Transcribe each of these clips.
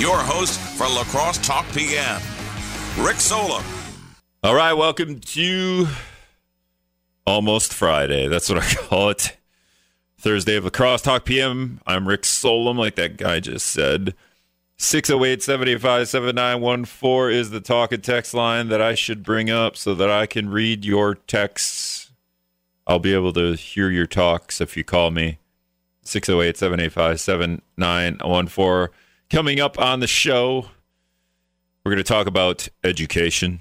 your host for La Crosse Talk PM, Rick Solem. All right, welcome to almost Friday. That's what I call it. Thursday of La Crosse Talk PM. I'm Rick Solem, like that guy just said. 608 785 7914 is the talk and text line that I should bring up so that I can read your texts. I'll be able to hear your talks if you call me. 608 785 7914. Coming up on the show, we're going to talk about education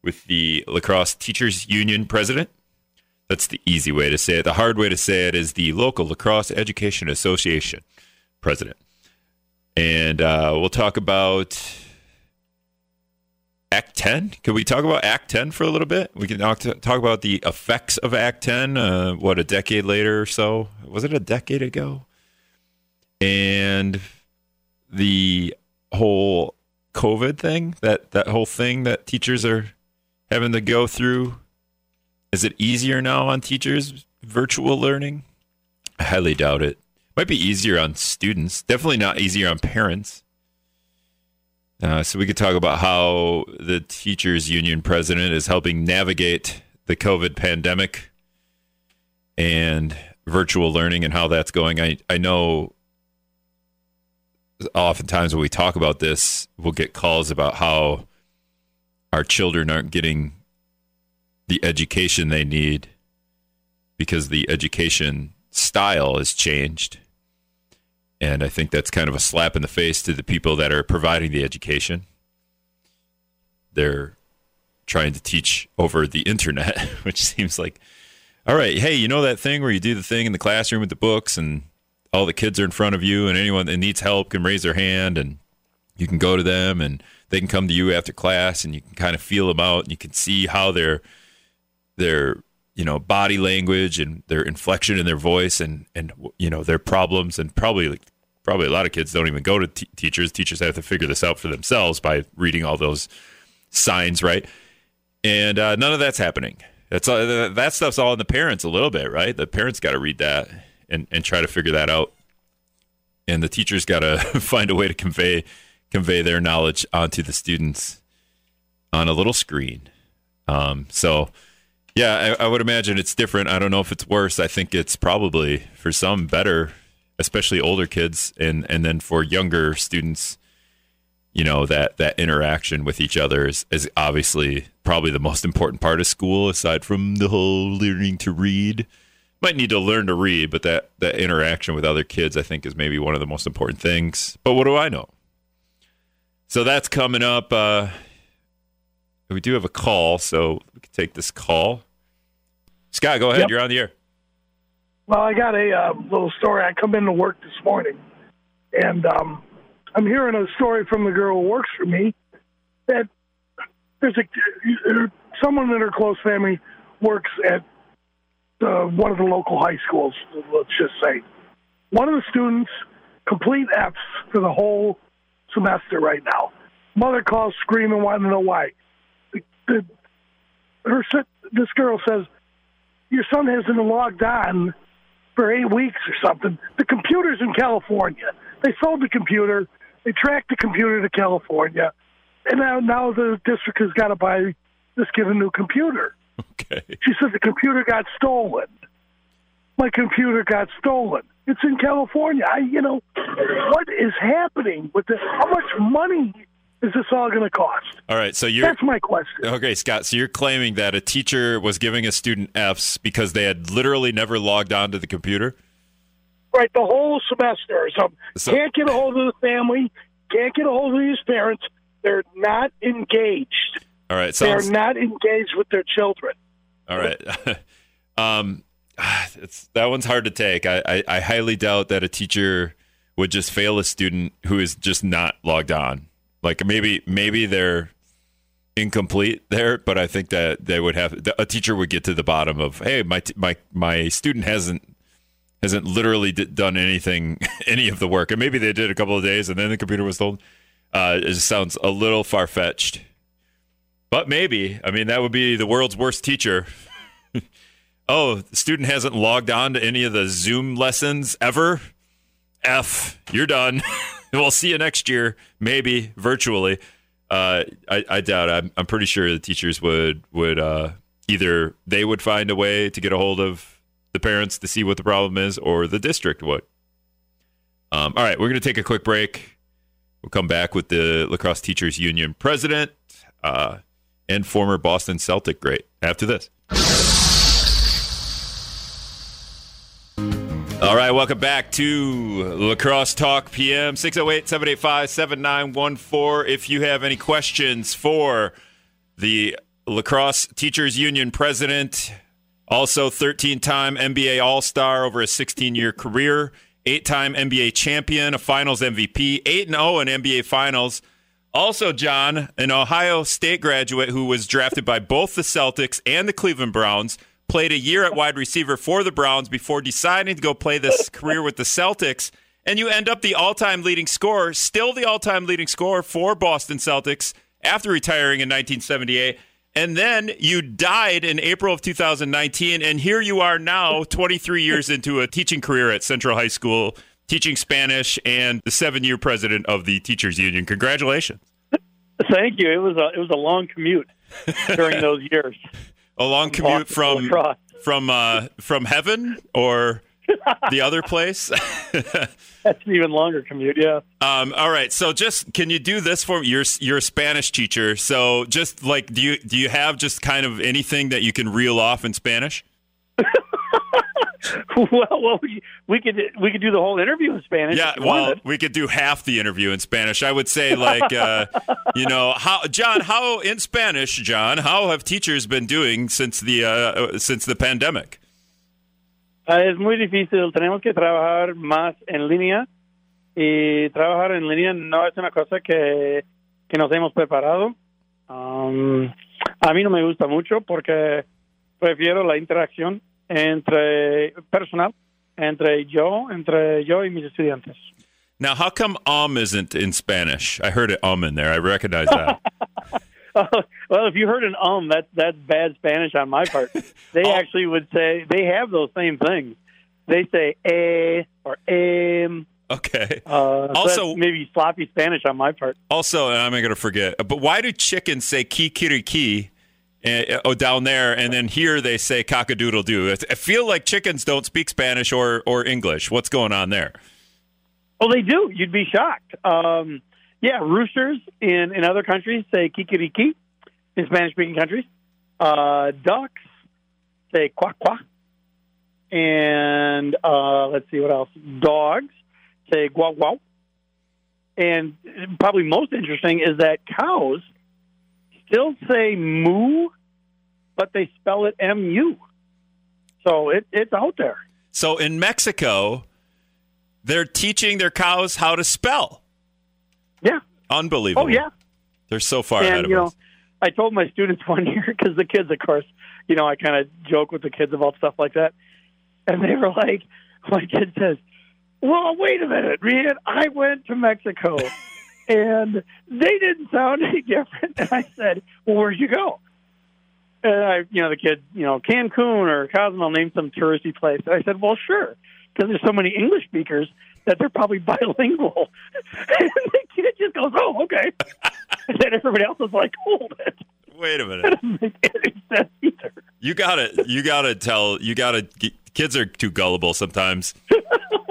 with the La Crosse Teachers Union president. That's the easy way to say it. The hard way to say it is the local La Crosse Education Association president. And uh, we'll talk about Act 10. Can we talk about Act 10 for a little bit? We can talk, talk about the effects of Act 10, uh, what, a decade later or so? Was it a decade ago? And the whole COVID thing, that, that whole thing that teachers are having to go through. Is it easier now on teachers, virtual learning? I highly doubt it. Might be easier on students, definitely not easier on parents. Uh, so we could talk about how the teachers union president is helping navigate the COVID pandemic and virtual learning and how that's going. I, I know oftentimes when we talk about this, we'll get calls about how our children aren't getting the education they need because the education style has changed. And I think that's kind of a slap in the face to the people that are providing the education. They're trying to teach over the internet, which seems like, all right, hey, you know that thing where you do the thing in the classroom with the books and all the kids are in front of you and anyone that needs help can raise their hand and you can go to them and they can come to you after class and you can kind of feel them out and you can see how their their you know body language and their inflection in their voice and and you know their problems and probably like, probably a lot of kids don't even go to t- teachers. Teachers have to figure this out for themselves by reading all those signs right? And uh, none of that's happening. That's uh, that stuff's all in the parents a little bit right? The parents got to read that and and try to figure that out and the teachers got to find a way to convey convey their knowledge onto the students on a little screen. Um, so, yeah, I, I, would imagine it's different. I don't know if it's worse. I think it's probably for some better, especially older kids, and and then for younger students, you know that that interaction with each other is, is obviously probably the most important part of school, aside from the whole learning to read. Might need to learn to read, but that that interaction with other kids, I think, is maybe one of the most important things. But what do I know? So that's coming up. Uh, we do have a call, so we can take this call. Scott, go ahead. Yep. You're on the air. Well, I got a uh, little story. I come into work this morning, and um, I'm hearing a story from the girl who works for me that there's a someone in her close family works at uh, one of the local high schools. Let's just say one of the students complete F's for the whole semester right now. Mother calls screaming, wanting to know why. The, the, her this girl says, "Your son hasn't logged on for eight weeks or something." The computer's in California. They sold the computer. They tracked the computer to California, and now now the district has got to buy this kid a new computer. Okay. She said the computer got stolen. My computer got stolen. It's in California. I, you know, what is happening with this? How much money is this all going to cost? All right, so you're that's my question. Okay, Scott. So you're claiming that a teacher was giving a student Fs because they had literally never logged on to the computer. Right, the whole semester. So, so can't get a hold of the family, can't get a hold of these parents. They're not engaged. All right, sounds... they're not engaged with their children. All right. um, it's that one's hard to take. I, I, I highly doubt that a teacher would just fail a student who is just not logged on. Like maybe maybe they're incomplete there, but I think that they would have a teacher would get to the bottom of hey my my my student hasn't hasn't literally done anything any of the work, and maybe they did a couple of days, and then the computer was stolen. Uh, it just sounds a little far fetched, but maybe. I mean, that would be the world's worst teacher. oh, the student hasn't logged on to any of the Zoom lessons ever. F, you're done. we'll see you next year, maybe virtually. Uh, I, I doubt. I'm, I'm pretty sure the teachers would would uh, either they would find a way to get a hold of the parents to see what the problem is, or the district would. Um, all right, we're going to take a quick break. We'll come back with the La Crosse Teachers Union president uh, and former Boston Celtic great after this. All right, welcome back to La Crosse Talk PM 608 785 7914. If you have any questions for the La Crosse Teachers Union president, also 13 time NBA All Star over a 16 year career, eight time NBA champion, a finals MVP, 8 0 in NBA finals. Also, John, an Ohio State graduate who was drafted by both the Celtics and the Cleveland Browns played a year at wide receiver for the Browns before deciding to go play this career with the Celtics. And you end up the all time leading scorer, still the all time leading scorer for Boston Celtics after retiring in 1978. And then you died in April of 2019. And here you are now, 23 years into a teaching career at Central High School, teaching Spanish and the seven year president of the Teachers Union. Congratulations. Thank you. It was a it was a long commute during those years a long commute from from uh, from heaven or the other place. That's an even longer commute. Yeah. Um, all right. So, just can you do this for me? You're you're a Spanish teacher, so just like do you do you have just kind of anything that you can reel off in Spanish? well, well, we, we could we could do the whole interview in Spanish. Yeah, well, we could do half the interview in Spanish. I would say, like, uh, you know, how John, how in Spanish, John, how have teachers been doing since the uh, since the pandemic? Uh, es muy difícil. Tenemos que trabajar más en línea y trabajar en línea no es una cosa que que nos hemos preparado. Um, a mí no me gusta mucho porque prefiero la interacción entre personal, entre yo, entre yo y mis estudiantes. Now, how come um isn't in Spanish? I heard it um in there. I recognize that. well, if you heard an um, that's that's bad Spanish on my part. They oh. actually would say they have those same things. They say a or am. Okay. Uh, also, maybe sloppy Spanish on my part. Also, and I'm going to forget. But why do chickens say kikiriki uh, oh, down there, and then here they say cockadoodle doo. I feel like chickens don't speak Spanish or, or English. What's going on there? Oh, they do. You'd be shocked. Um, yeah, roosters in, in other countries say kikiriki in Spanish speaking countries. Uh, ducks say quack quack. And uh, let's see what else. Dogs say guau guau. And probably most interesting is that cows still say moo, but they spell it M U. So it, it's out there. So in Mexico, they're teaching their cows how to spell. Yeah. Unbelievable. Oh, yeah. They're so far and, ahead of you us. Know, I told my students one year because the kids, of course, you know, I kind of joke with the kids about stuff like that. And they were like, my kid says, well, wait a minute, man. I went to Mexico and they didn't sound any different. And I said, "Well, where'd you go?" And I, you know, the kid, you know, Cancun or Cozumel named some touristy place. And I said, "Well, sure, because there's so many English speakers that they're probably bilingual." and the kid just goes, "Oh, okay." and then everybody else was like, "Hold it." Wait a minute. You got to you got to tell you got to kids are too gullible sometimes.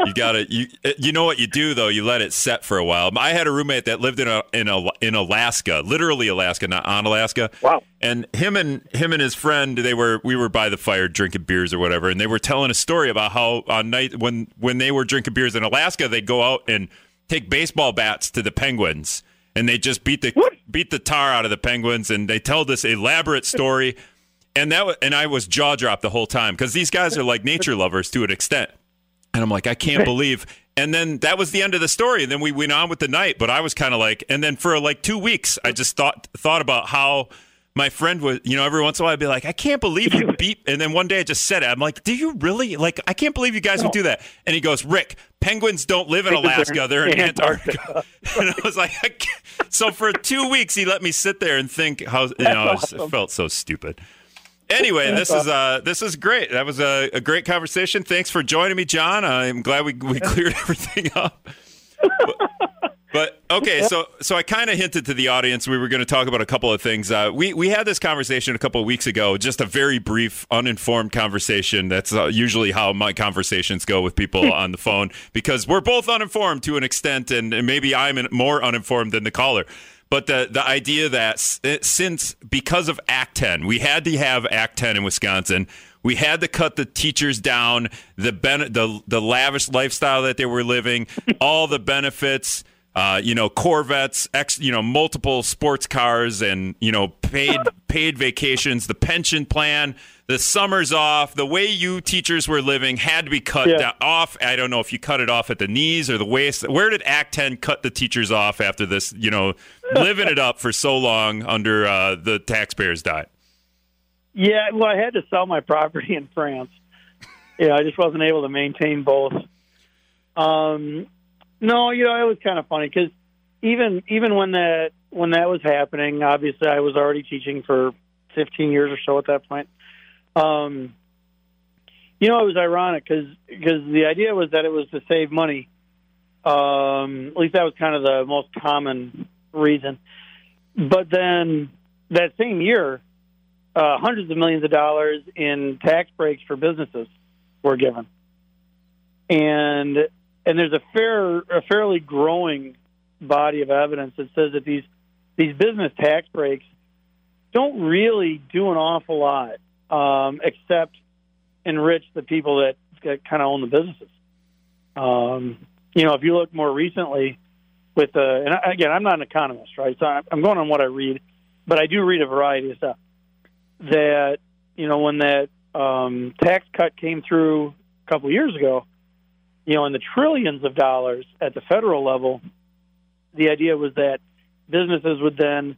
You got to you eh, you know what you do though you let it set for a while. I had a roommate that lived in a in a in Alaska, literally Alaska, not on Alaska. Wow. And him and him and his friend, they were we were by the fire drinking beers or whatever, and they were telling a story about how on night when when they were drinking beers in Alaska, they'd go out and take baseball bats to the penguins and they just beat the what? beat the tar out of the penguins and they tell this elaborate story and that and I was jaw dropped the whole time because these guys are like nature lovers to an extent. And I'm like, I can't believe. And then that was the end of the story. And then we went on with the night. But I was kind of like, and then for like two weeks, I just thought thought about how my friend was, you know, every once in a while I'd be like, I can't believe you beat. And then one day I just said it. I'm like, do you really? Like, I can't believe you guys would do that. And he goes, Rick, penguins don't live in Alaska. They're in Antarctica. and I was like, so for two weeks, he let me sit there and think how, you know, it felt so stupid. Anyway, this is uh, this is great. That was a, a, great conversation. Thanks for joining me, John. I'm glad we we cleared everything up. But okay, so so I kind of hinted to the audience we were going to talk about a couple of things. Uh, we we had this conversation a couple of weeks ago, just a very brief, uninformed conversation. That's uh, usually how my conversations go with people on the phone because we're both uninformed to an extent, and, and maybe I'm more uninformed than the caller. But the the idea that since because of Act 10, we had to have Act 10 in Wisconsin. We had to cut the teachers down, the ben- the the lavish lifestyle that they were living, all the benefits uh, you know, Corvettes, ex, you know, multiple sports cars, and you know, paid paid vacations, the pension plan, the summers off, the way you teachers were living had to be cut yeah. off. I don't know if you cut it off at the knees or the waist. Where did Act Ten cut the teachers off after this? You know, living it up for so long under uh, the taxpayers' diet. Yeah, well, I had to sell my property in France. Yeah, I just wasn't able to maintain both. Um, no, you know, it was kind of funny because even even when that when that was happening, obviously I was already teaching for 15 years or so at that point. Um, you know, it was ironic because because the idea was that it was to save money. Um, at least that was kind of the most common reason. But then that same year, uh, hundreds of millions of dollars in tax breaks for businesses were given, and and there's a fair, a fairly growing body of evidence that says that these these business tax breaks don't really do an awful lot um, except enrich the people that, that kind of own the businesses. Um, you know, if you look more recently with the, uh, and again, I'm not an economist, right? So I'm going on what I read, but I do read a variety of stuff. That you know, when that um, tax cut came through a couple years ago, you know, in the trillions of dollars at the federal level, the idea was that businesses would then,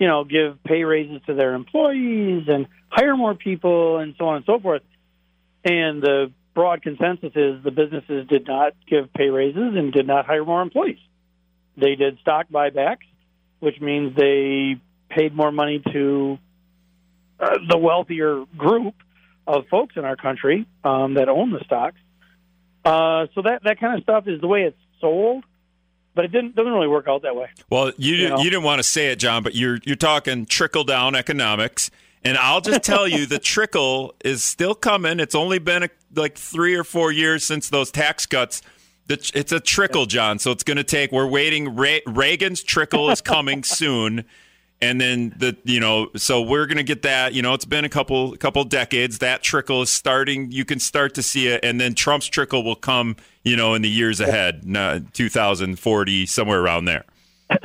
you know, give pay raises to their employees and hire more people and so on and so forth. And the broad consensus is the businesses did not give pay raises and did not hire more employees. They did stock buybacks, which means they paid more money to uh, the wealthier group of folks in our country um, that own the stocks uh, so that that kind of stuff is the way it's sold, but it didn't doesn't really work out that way. Well, you you, know? you didn't want to say it, John, but you're you're talking trickle down economics. And I'll just tell you, the trickle is still coming. It's only been a, like three or four years since those tax cuts. It's a trickle, John. So it's going to take. We're waiting. Reagan's trickle is coming soon and then the you know so we're going to get that you know it's been a couple couple decades that trickle is starting you can start to see it and then trump's trickle will come you know in the years ahead 2040 somewhere around there.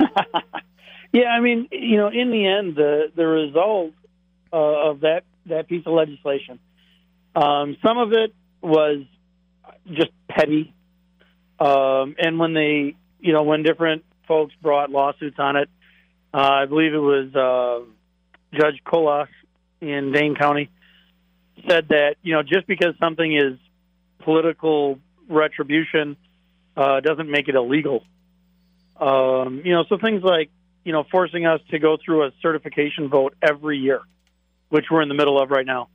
Yeah i mean you know in the end the the result uh, of that that piece of legislation um, some of it was just petty um, and when they you know when different folks brought lawsuits on it uh, I believe it was uh, Judge Colás in Dane County said that you know just because something is political retribution uh, doesn't make it illegal. Um, you know, so things like you know forcing us to go through a certification vote every year, which we're in the middle of right now.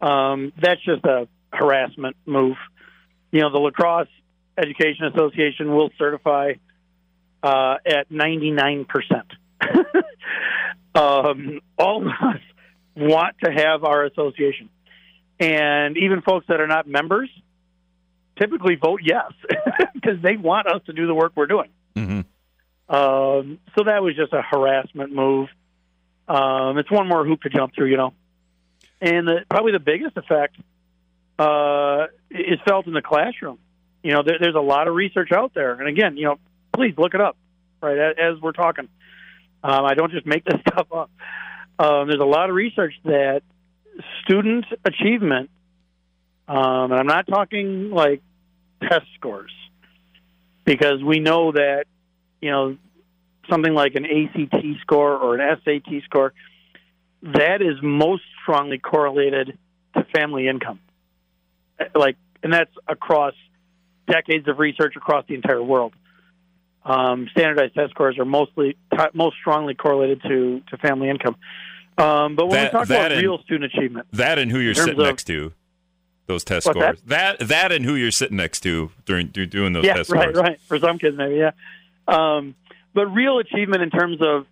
Um, that's just a harassment move. You know, the La Crosse Education Association will certify uh, at ninety nine percent. um, all of us want to have our association. And even folks that are not members typically vote yes because they want us to do the work we're doing. Mm-hmm. Um, so that was just a harassment move. Um, it's one more hoop to jump through, you know. And the, probably the biggest effect uh, is felt in the classroom. You know, there, there's a lot of research out there, and again, you know, please look it up. Right as, as we're talking, um, I don't just make this stuff up. Um, there's a lot of research that student achievement, um, and I'm not talking like test scores, because we know that you know something like an ACT score or an SAT score that is most strongly correlated to family income. Like, and that's across decades of research across the entire world um, standardized test scores are mostly t- most strongly correlated to to family income. Um, but when that, we talk about and, real student achievement, that and who you're sitting of, next to, those test scores, that? that that and who you're sitting next to during doing those yeah, test right, scores, right. For some kids, maybe, yeah. um, but real achievement in terms of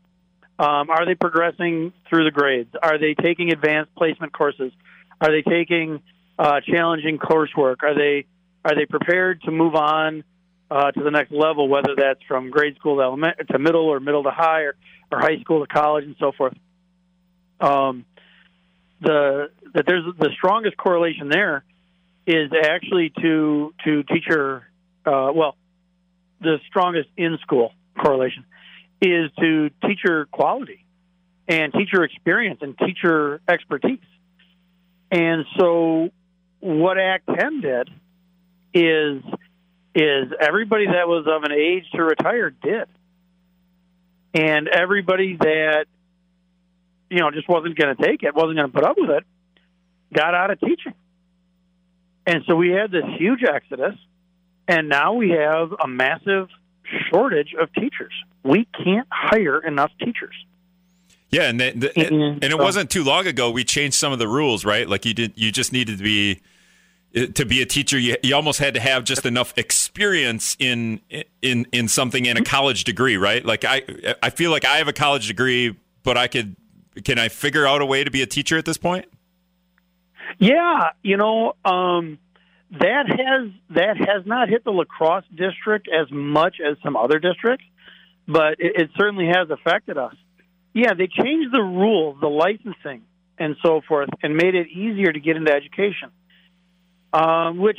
um, are they progressing through the grades? Are they taking advanced placement courses? Are they taking uh, challenging coursework? Are they are they prepared to move on uh, to the next level, whether that's from grade school to, element, to middle or middle to high or, or high school to college and so forth? Um, the that there's the strongest correlation there is actually to to teacher uh, well the strongest in school correlation is to teacher quality and teacher experience and teacher expertise. And so what Act 10 did is is everybody that was of an age to retire did. And everybody that you know just wasn't going to take it, wasn't going to put up with it, got out of teaching. And so we had this huge exodus and now we have a massive shortage of teachers. We can't hire enough teachers. Yeah, and the, the, and, mm-hmm. and it wasn't too long ago we changed some of the rules, right? Like you did, you just needed to be eh, to be a teacher. You, you almost had to have just enough experience in in in something in a college degree, right? Like I I feel like I have a college degree, but I could can I figure out a way to be a teacher at this point? Yeah, you know, um, that has that has not hit the La Crosse district as much as some other districts, but it, it certainly has affected us. Yeah, they changed the rules, the licensing, and so forth, and made it easier to get into education. Um, which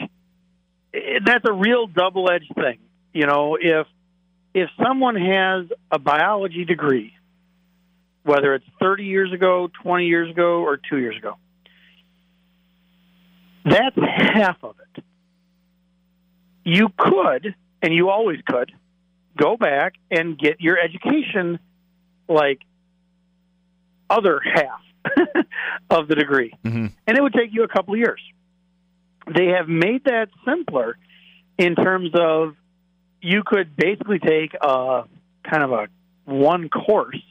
that's a real double-edged thing. You know, if if someone has a biology degree, whether it's 30 years ago, 20 years ago, or two years ago, that's half of it. You could, and you always could, go back and get your education like other half of the degree. Mm-hmm. And it would take you a couple of years. They have made that simpler in terms of you could basically take a kind of a one course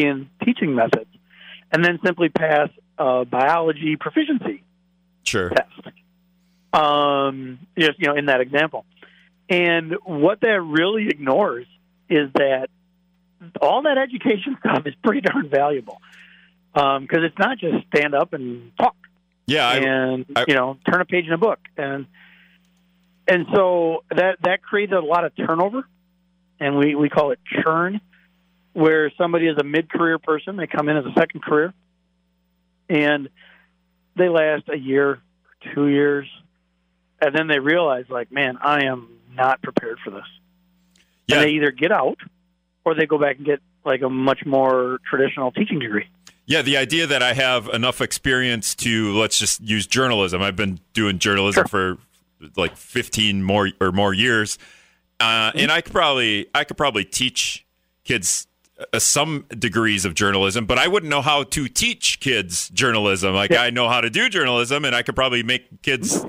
in teaching methods and then simply pass a biology proficiency sure. test. Um, just you know, in that example, and what that really ignores is that all that education stuff is pretty darn valuable because um, it's not just stand up and talk. Yeah, I, and I, you know, turn a page in a book, and and so that that creates a lot of turnover, and we we call it churn, where somebody is a mid career person, they come in as a second career, and they last a year, two years, and then they realize, like, man, I am not prepared for this. Yeah. And they either get out or they go back and get like a much more traditional teaching degree. Yeah, the idea that I have enough experience to let's just use journalism. I've been doing journalism sure. for like 15 more or more years. Uh, mm-hmm. and I could probably I could probably teach kids uh, some degrees of journalism, but I wouldn't know how to teach kids journalism. Like yeah. I know how to do journalism, and I could probably make kids,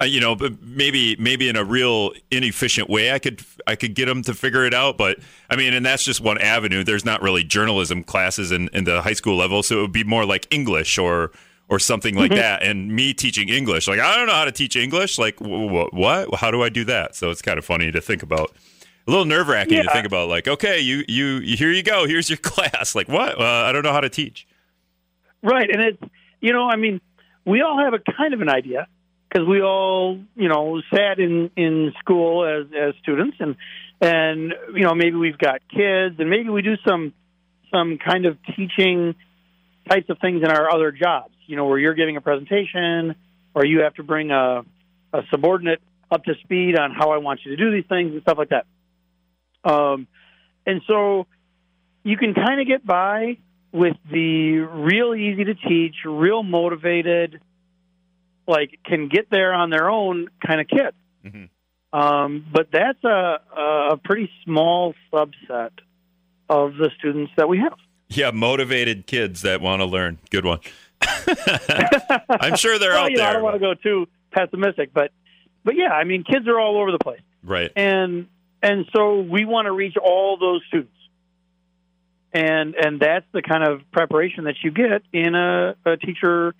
uh, you know, maybe maybe in a real inefficient way. I could I could get them to figure it out. But I mean, and that's just one avenue. There's not really journalism classes in, in the high school level, so it would be more like English or or something like mm-hmm. that. And me teaching English, like I don't know how to teach English. Like wh- what? How do I do that? So it's kind of funny to think about a little nerve wracking yeah. to think about. Like, okay, you, you, here you go. Here's your class. Like, what? Uh, I don't know how to teach. Right, and it's you know, I mean, we all have a kind of an idea because we all you know sat in in school as as students, and and you know maybe we've got kids, and maybe we do some some kind of teaching types of things in our other jobs. You know, where you're giving a presentation, or you have to bring a a subordinate up to speed on how I want you to do these things and stuff like that. Um, and so you can kind of get by with the real easy to teach, real motivated, like can get there on their own kind of kid. Mm-hmm. Um, but that's a, a pretty small subset of the students that we have. Yeah, motivated kids that want to learn. Good one. I'm sure they're well, out you know, there. I don't want to go too pessimistic, but but yeah, I mean, kids are all over the place. Right. And and so we want to reach all those students. And and that's the kind of preparation that you get in a, a teacher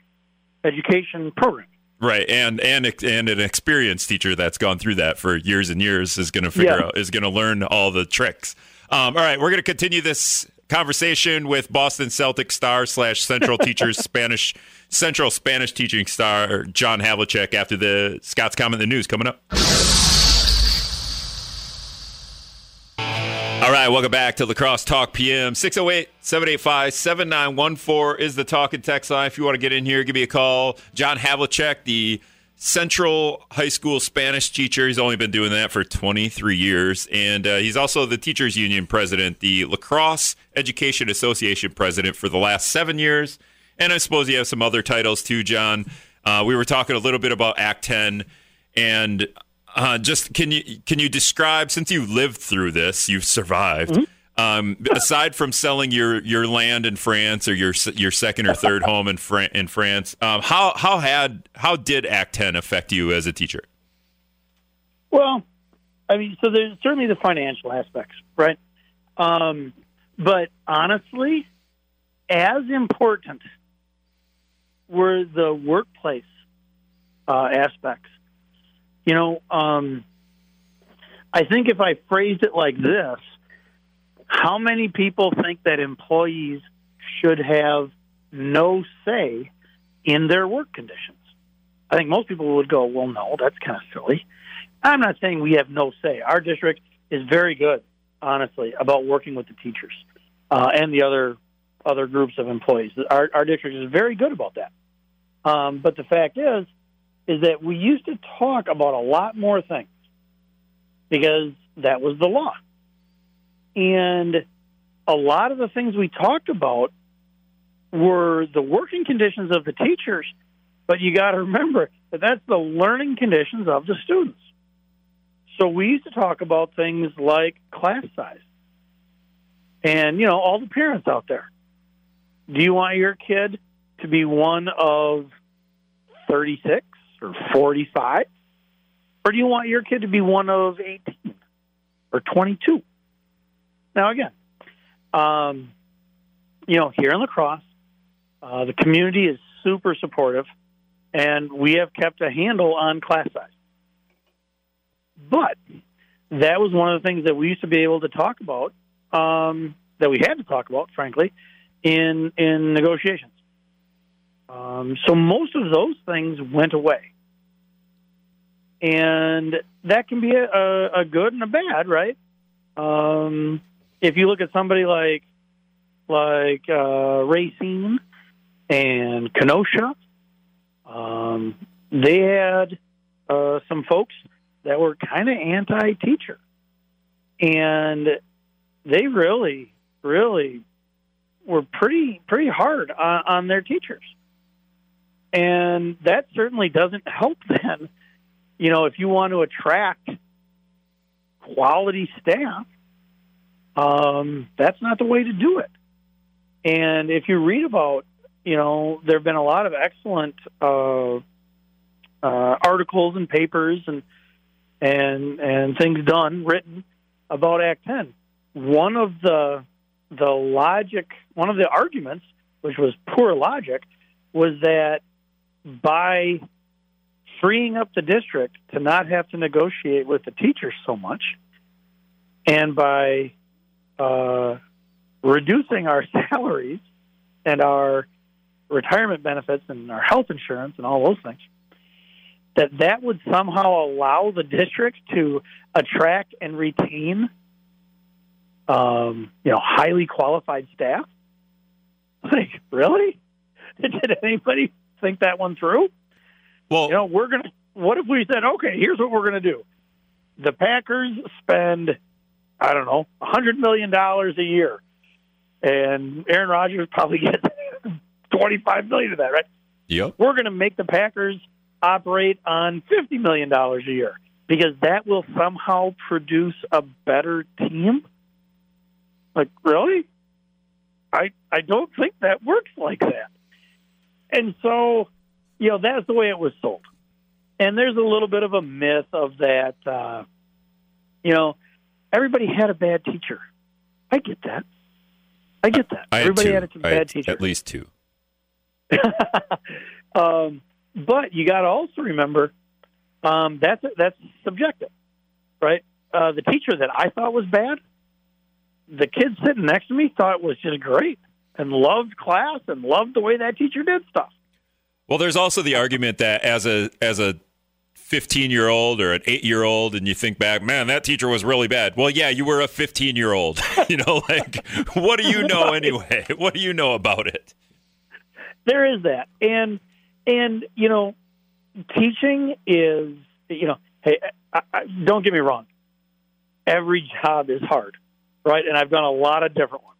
education program. Right, and and and an experienced teacher that's gone through that for years and years is going to figure Yeah. out is going to learn all the tricks. Um, all right, we're going to continue this conversation with Boston Celtic star slash Central Teachers Spanish Central Spanish teaching star John Havlicek after the Scott's comment the news coming up. Right, welcome back to La Crosse Talk PM. 608 785 7914 is the talk and text line. If you want to get in here, give me a call. John Havlicek, the Central High School Spanish teacher. He's only been doing that for 23 years. And uh, he's also the Teachers Union president, the La Crosse Education Association president for the last seven years. And I suppose you have some other titles too, John. Uh, we were talking a little bit about Act 10 and uh, just can you can you describe since you lived through this, you've survived. Um, aside from selling your, your land in France or your your second or third home in Fran- in France, um, how how had how did Act Ten affect you as a teacher? Well, I mean, so there's certainly the financial aspects, right? Um, but honestly, as important were the workplace uh, aspects. You know, um, I think if I phrased it like this, how many people think that employees should have no say in their work conditions? I think most people would go, well, no, that's kind of silly. I'm not saying we have no say. Our district is very good, honestly, about working with the teachers uh, and the other other groups of employees. Our, our district is very good about that. Um, but the fact is, is that we used to talk about a lot more things because that was the law. And a lot of the things we talked about were the working conditions of the teachers, but you got to remember that that's the learning conditions of the students. So we used to talk about things like class size. And, you know, all the parents out there. Do you want your kid to be one of 36 or 45? Or do you want your kid to be one of 18 or 22? Now, again, um, you know, here in La Crosse, uh, the community is super supportive, and we have kept a handle on class size. But that was one of the things that we used to be able to talk about, um, that we had to talk about, frankly, in in negotiations. Um, so most of those things went away, and that can be a, a, good and a bad, right? Um, if you look at somebody like like uh, Racine and Kenosha, um, they had uh, some folks that were kind of anti-teacher, and they really, really were pretty pretty hard on, on their teachers, and that certainly doesn't help. Then, you know, if you want to attract quality staff, um, that's not the way to do it. And if you read about, you know, there have been a lot of excellent uh, uh, articles and papers and and and things done written about Act Ten. One of the the logic, one of the arguments, which was poor logic, was that by freeing up the district to not have to negotiate with the teachers so much, and by uh, reducing our salaries and our retirement benefits and our health insurance and all those things, that that would somehow allow the district to attract and retain, um, you know, highly qualified staff. Like, really? Did anybody think that one through? Well, You know, we're gonna. What if we said, okay, here's what we're gonna do? The Packers spend, I don't know, a hundred million dollars a year, and Aaron Rodgers probably gets twenty-five million of that, right? yep. We're gonna make the Packers operate on fifty million dollars a year because that will somehow produce a better team. Like, really? I I don't think that works like that. And so, you know, that's the way it was sold. And there's a little bit of a myth of that. Uh, you know, everybody had a bad teacher. I get that. I get that. I had everybody two. had a bad had teacher. At least two. um, but you got to also remember um, that's that's subjective, right? Uh, the teacher that I thought was bad, the kid sitting next to me thought was just great and loved class and loved the way that teacher did stuff. Well, there's also the argument that as a as a 15 year old or an 8 year old and you think back, man, that teacher was really bad. Well, yeah, you were a 15 year old. you know, like what do you know anyway? What do you know about it? There is that. And and you know, teaching is you know, hey, I, I, don't get me wrong. Every job is hard, right? And I've done a lot of different ones.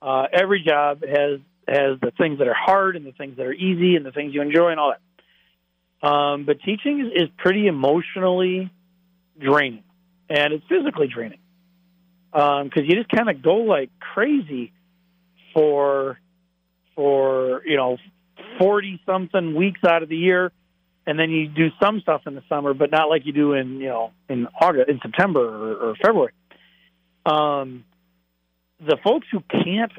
Uh, every job has has the things that are hard and the things that are easy and the things you enjoy and all that. Um, but teaching is, is pretty emotionally draining, and it's physically draining because um, you just kind of go like crazy for for you know forty something weeks out of the year, and then you do some stuff in the summer, but not like you do in you know in August, in September or, or February. Um, the folks who can't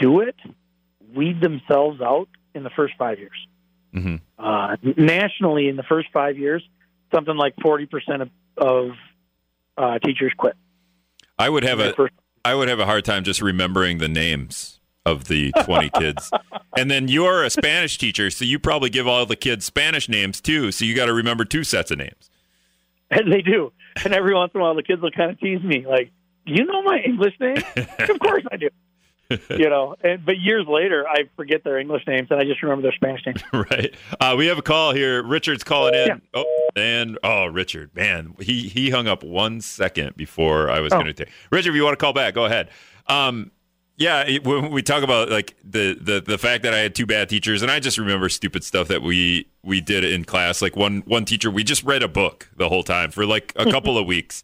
do it weed themselves out in the first five years. Mm-hmm. Uh, nationally, in the first five years, something like forty percent of, of uh, teachers quit. I would have a first- I would have a hard time just remembering the names of the 20 kids. And then you're a Spanish teacher, so you probably give all the kids Spanish names too. So you got to remember two sets of names. And they do. And every once in a while, the kids will kind of tease me, like, "Do you know my English name?" of course I do. You know, and, but years later, I forget their English names and I just remember their Spanish names. right. Uh, we have a call here. Richard's calling in. Yeah. Oh, and oh, Richard, man, he he hung up one second before I was oh. going to take. Richard, if you want to call back, go ahead. Um, yeah, when we talk about like the, the the fact that I had two bad teachers, and I just remember stupid stuff that we we did in class. Like one one teacher, we just read a book the whole time for like a couple of weeks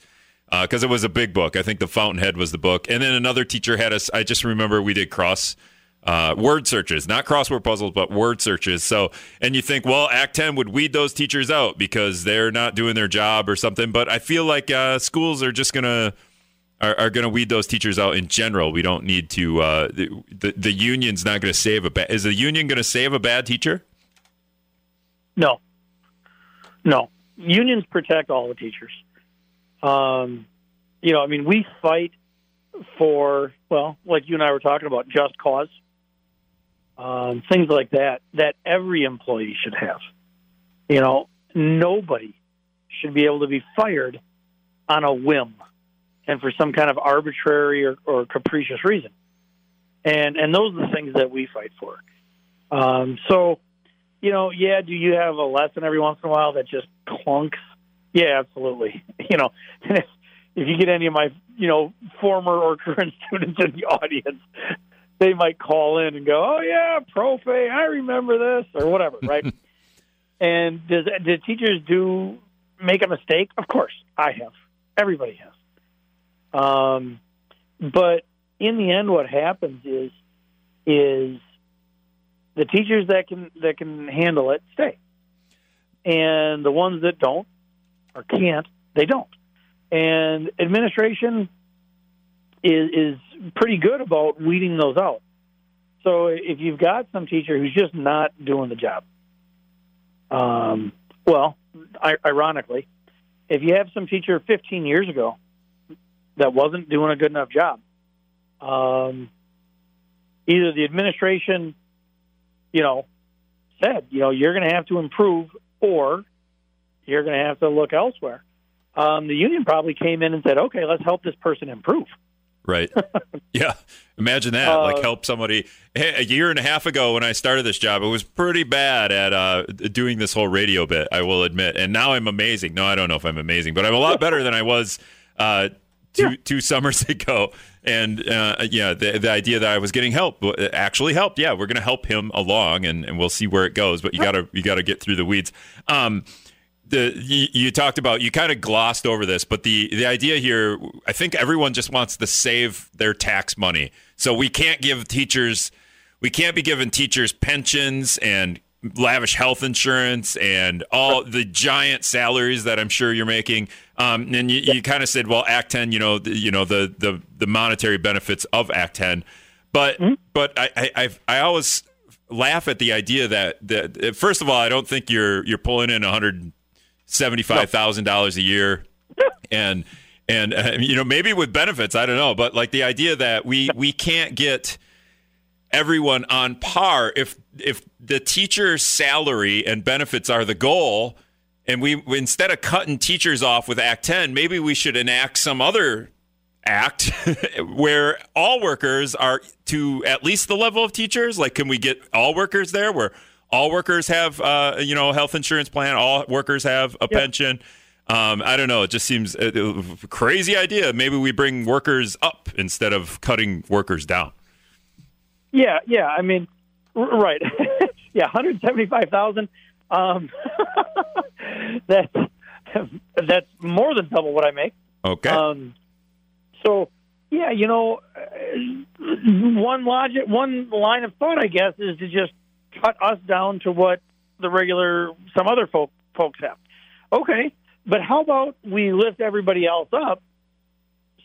because uh, it was a big book. I think the Fountainhead was the book, and then another teacher had us. I just remember we did cross uh, word searches, not crossword puzzles, but word searches. So, and you think, well, Act Ten would weed those teachers out because they're not doing their job or something. But I feel like uh, schools are just gonna are, are gonna weed those teachers out in general. We don't need to. Uh, the, the the union's not going to save a bad. Is the union going to save a bad teacher? No, no. Unions protect all the teachers. Um, you know, I mean, we fight for well, like you and I were talking about, just cause, um, things like that. That every employee should have. You know, nobody should be able to be fired on a whim and for some kind of arbitrary or, or capricious reason. And and those are the things that we fight for. Um, so, you know, yeah, do you have a lesson every once in a while that just clunks? Yeah, absolutely. You know, if, you get any of my, you know, former or current students in the audience, they might call in and go, "Oh yeah, profe, I remember this," or whatever, right? and does did teachers do make a mistake? Of course, I have. Everybody has. Um, but in the end, what happens is is the teachers that can that can handle it stay, and the ones that don't or can't, they don't. And administration is is pretty good about weeding those out. So if you've got some teacher who's just not doing the job, um, well, ironically, if you have some teacher 15 years ago that wasn't doing a good enough job, um, either the administration, you know, said, you know, you're going to have to improve, or you're going to have to look elsewhere. Um, the union probably came in and said, okay, let's help this person improve. Right. yeah. Imagine that. Uh, like help somebody. Hey, a year and a half ago when I started this job, it was pretty bad at uh, doing this whole radio bit, I will admit. And now I'm amazing. No, I don't know if I'm amazing, but I'm a lot better than I was uh, two, yeah. two summers ago. And uh, yeah, the, the idea that I was getting help actually helped. Yeah, we're going to help him along and, and we'll see where it goes. But you got to you got to get through the weeds. Um, the you, you, talked about you kind of glossed over this, but the the idea here, I think everyone just wants to save their tax money. So we can't give teachers, we can't be giving teachers pensions and lavish health insurance and all the giant salaries that I'm sure you're making. Um, and you, you kind of said, well, Act 10, you know, the, you know the, the the monetary benefits of Act 10, but mm-hmm. but I I I I always laugh at the idea that, that first of all, I don't think you're you're pulling in 100 seventy-five thousand dollars a year, and and uh, you know maybe with benefits, I don't know, but like the idea that we we can't get everyone on par if if the teacher's salary and benefits are the goal. And we instead of cutting teachers off with Act 10, maybe we should enact some other act where all workers are to at least the level of teachers? Like, can we get all workers there where all workers have uh, you know health insurance plan. All workers have a pension. Um, i don't know. It just seems a, a crazy idea. Maybe we bring workers up instead of cutting workers down. Yeah yeah. I mean right. Yeah 175000 um, that's that's more than double what i make. Okay. Um, so, yeah, you know, one logic, one line of thought, I guess, is to just cut us down to what the regular some other folk, folks have. Okay, but how about we lift everybody else up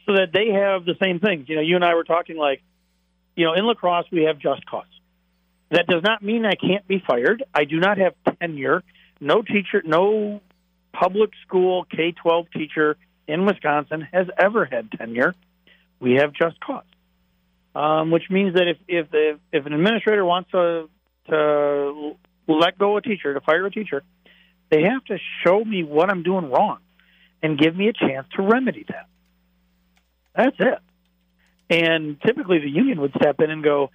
so that they have the same things? You know, you and I were talking like, you know, in La Crosse we have just cause. That does not mean I can't be fired. I do not have tenure. No teacher, no public school K twelve teacher in Wisconsin has ever had tenure. We have just cause, um, which means that if if the, if an administrator wants to to let go a teacher, to fire a teacher, they have to show me what I'm doing wrong and give me a chance to remedy that. That's it. And typically, the union would step in and go,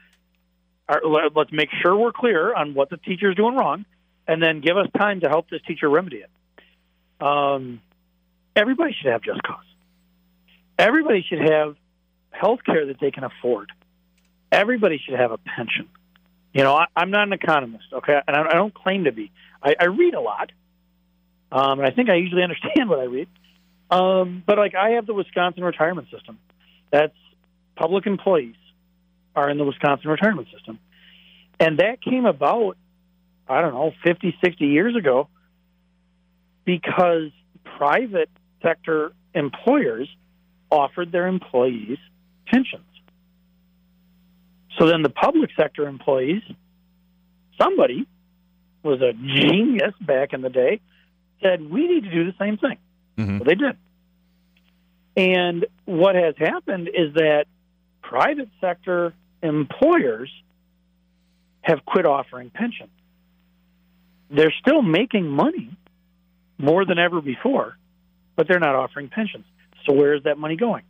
"Let's make sure we're clear on what the teacher is doing wrong, and then give us time to help this teacher remedy it." Um, everybody should have just cause. Everybody should have health care that they can afford. Everybody should have a pension. You know, I, I'm not an economist, okay, and I, I don't claim to be. I, I read a lot, um, and I think I usually understand what I read. Um, but like, I have the Wisconsin retirement system. That's public employees are in the Wisconsin retirement system, and that came about. I don't know, 50, 60 years ago, because private sector employers offered their employees pensions. So then the public sector employees, somebody was a genius back in the day, said, we need to do the same thing. Mm-hmm. they did. And what has happened is that private sector employers have quit offering pensions. They're still making money more than ever before, but they're not offering pensions. So where is that money going?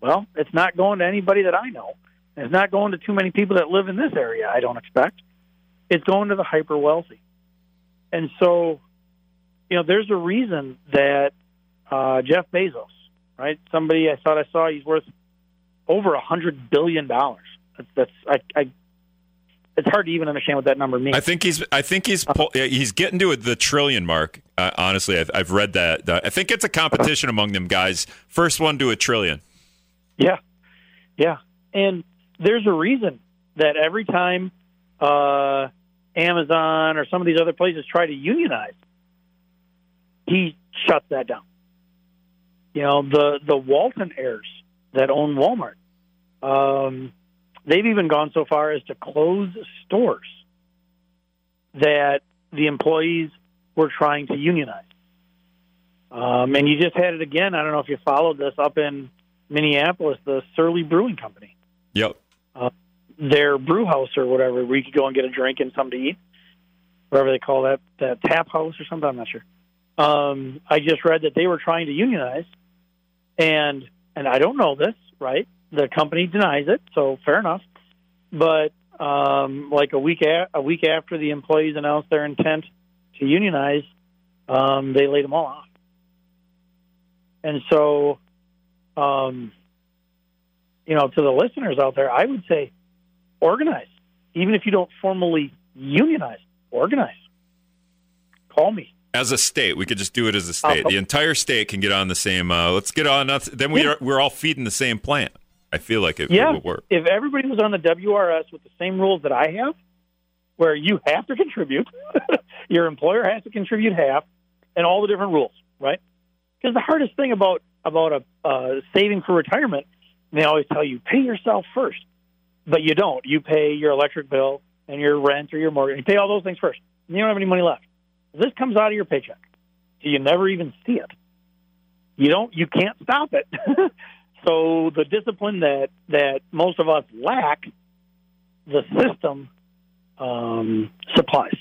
Well, it's not going to anybody that I know. It's not going to too many people that live in this area, I don't expect. It's going to the hyper wealthy. And so, you know, there's a reason that uh, Jeff Bezos, right? Somebody I thought I saw he's worth over a hundred billion dollars. That's, that's I, I it's hard to even understand what that number means. I think he's I think he's he's getting to the trillion mark. Uh, honestly, I've, I've, read that. I think it's a competition among them guys. First one to a trillion. Yeah, yeah, and there's a reason that every time uh, Amazon or some of these other places try to unionize, he shuts that down. You know the the Walton heirs that own Walmart. Um, They've even gone so far as to close stores that the employees were trying to unionize. Um, and you just had it again. I don't know if you followed this up in Minneapolis, the Surly Brewing Company. Yep. Uh, their brew house or whatever, you could go and get a drink and something to eat, whatever they call that, that tap house or something. I'm not sure. Um, I just read that they were trying to unionize, and and I don't know this, right? the company denies it, so fair enough. But um, like a week a-, a week after the employees announced their intent to unionize, um, they laid them all off. And so, um, you know, to the listeners out there, I would say organize. Even if you don't formally unionize, organize. Call me as a state, we could just do it as a state. Uh, the entire state can get on the same. Uh, let's get on. Then we are, we're all feeding the same plant. I feel like it, yeah, it would work. If everybody was on the WRS with the same rules that I have, where you have to contribute, your employer has to contribute half, and all the different rules, right? Because the hardest thing about about a uh, saving for retirement, they always tell you pay yourself first, but you don't. You pay your electric bill, and your rent or your mortgage. You pay all those things first. And you don't have any money left. This comes out of your paycheck. So you never even see it. You don't. You can't stop it. so the discipline that that most of us lack, the system um, supplies,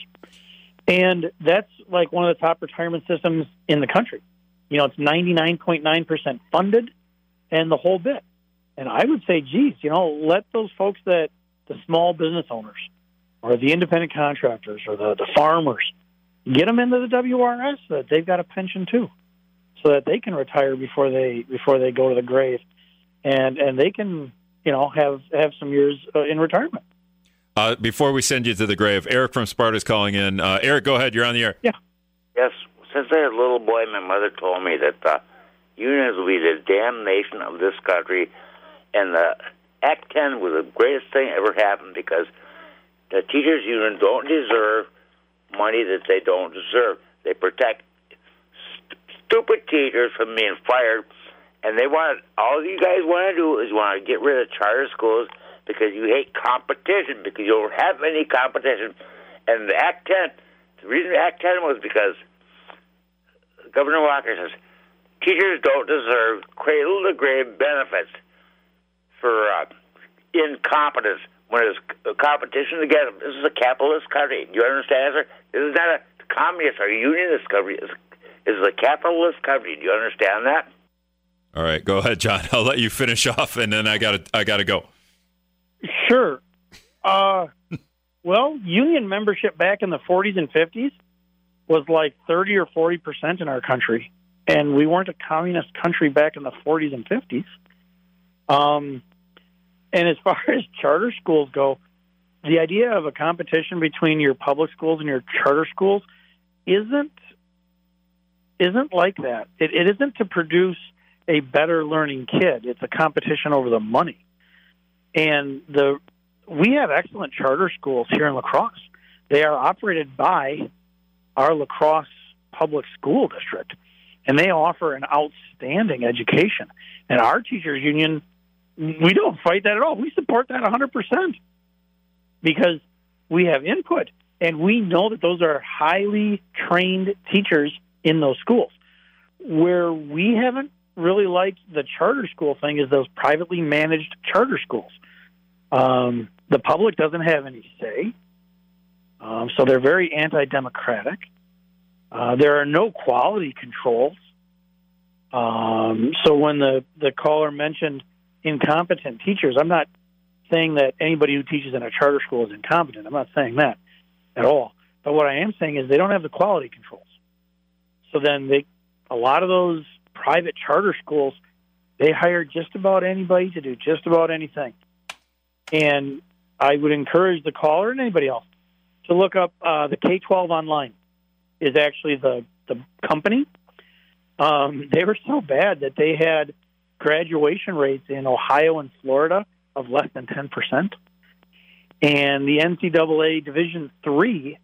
and that's like one of the top retirement systems in the country. You know, it's ninety nine point nine percent funded, and the whole bit. And I would say, geez, you know, let those folks that the small business owners or the independent contractors or the, the farmers get them into the WRS so that they've got a pension too, so that they can retire before they before they go to the grave, and and they can you know have have some years uh, in retirement. Uh, before we send you to the grave, Eric from Sparta is calling in. Uh, Eric, go ahead. You're on the air. Yeah. Yes. Since I was a little boy, my mother told me that the unions will be the damnation of this country, and the Act 10 was the greatest thing ever happened because the teachers' union don't deserve money that they don't deserve. They protect st- stupid teachers from being fired, and they want all you guys want to do is want to get rid of charter schools because you hate competition because you don't have any competition. And the Act 10, the reason Act 10 was because Governor Walker says teachers don't deserve cradle to grave benefits for uh, incompetence when it's a competition together. This is a capitalist country. Do you understand, sir? This is not a communist or unionist country. This is a capitalist country. Do you understand that? All right, go ahead, John. I'll let you finish off, and then I got to I got to go. Sure. Uh, well, union membership back in the 40s and 50s was like 30 or 40 percent in our country, and we weren't a communist country back in the 40s and 50s. Um, and as far as charter schools go, the idea of a competition between your public schools and your charter schools isn't isn't like that. It, it isn't to produce a better learning kid. It's a competition over the money. And the we have excellent charter schools here in La Crosse. They are operated by our La Crosse public school district, and they offer an outstanding education. And our teachers union, we don't fight that at all. We support that 100% because we have input and we know that those are highly trained teachers in those schools. Where we haven't really liked the charter school thing is those privately managed charter schools. Um, the public doesn't have any say, um, so they're very anti-democratic. Uh, there are no quality controls. Um, so when the the caller mentioned incompetent teachers, I'm not saying that anybody who teaches in a charter school is incompetent. I'm not saying that at all. But what I am saying is they don't have the quality controls. So then they, a lot of those private charter schools, they hire just about anybody to do just about anything. And I would encourage the caller and anybody else to look up uh, the K 12 online is actually the, the company. Um, they were so bad that they had graduation rates in Ohio and Florida of less than 10%. And the NCAA Division Three,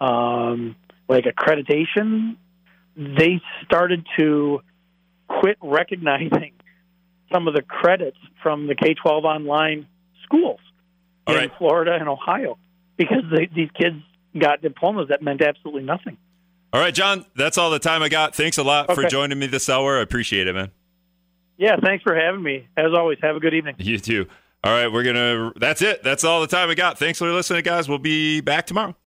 um, like accreditation, they started to quit recognizing some of the credits from the K 12 online schools All in right. Florida and Ohio because they, these kids got diplomas that meant absolutely nothing. All right, John, that's all the time I got. Thanks a lot for joining me this hour. I appreciate it, man. Yeah, thanks for having me. As always, have a good evening. You too. All right, we're gonna. That's it. That's all the time we got. Thanks for listening, guys. We'll be back tomorrow.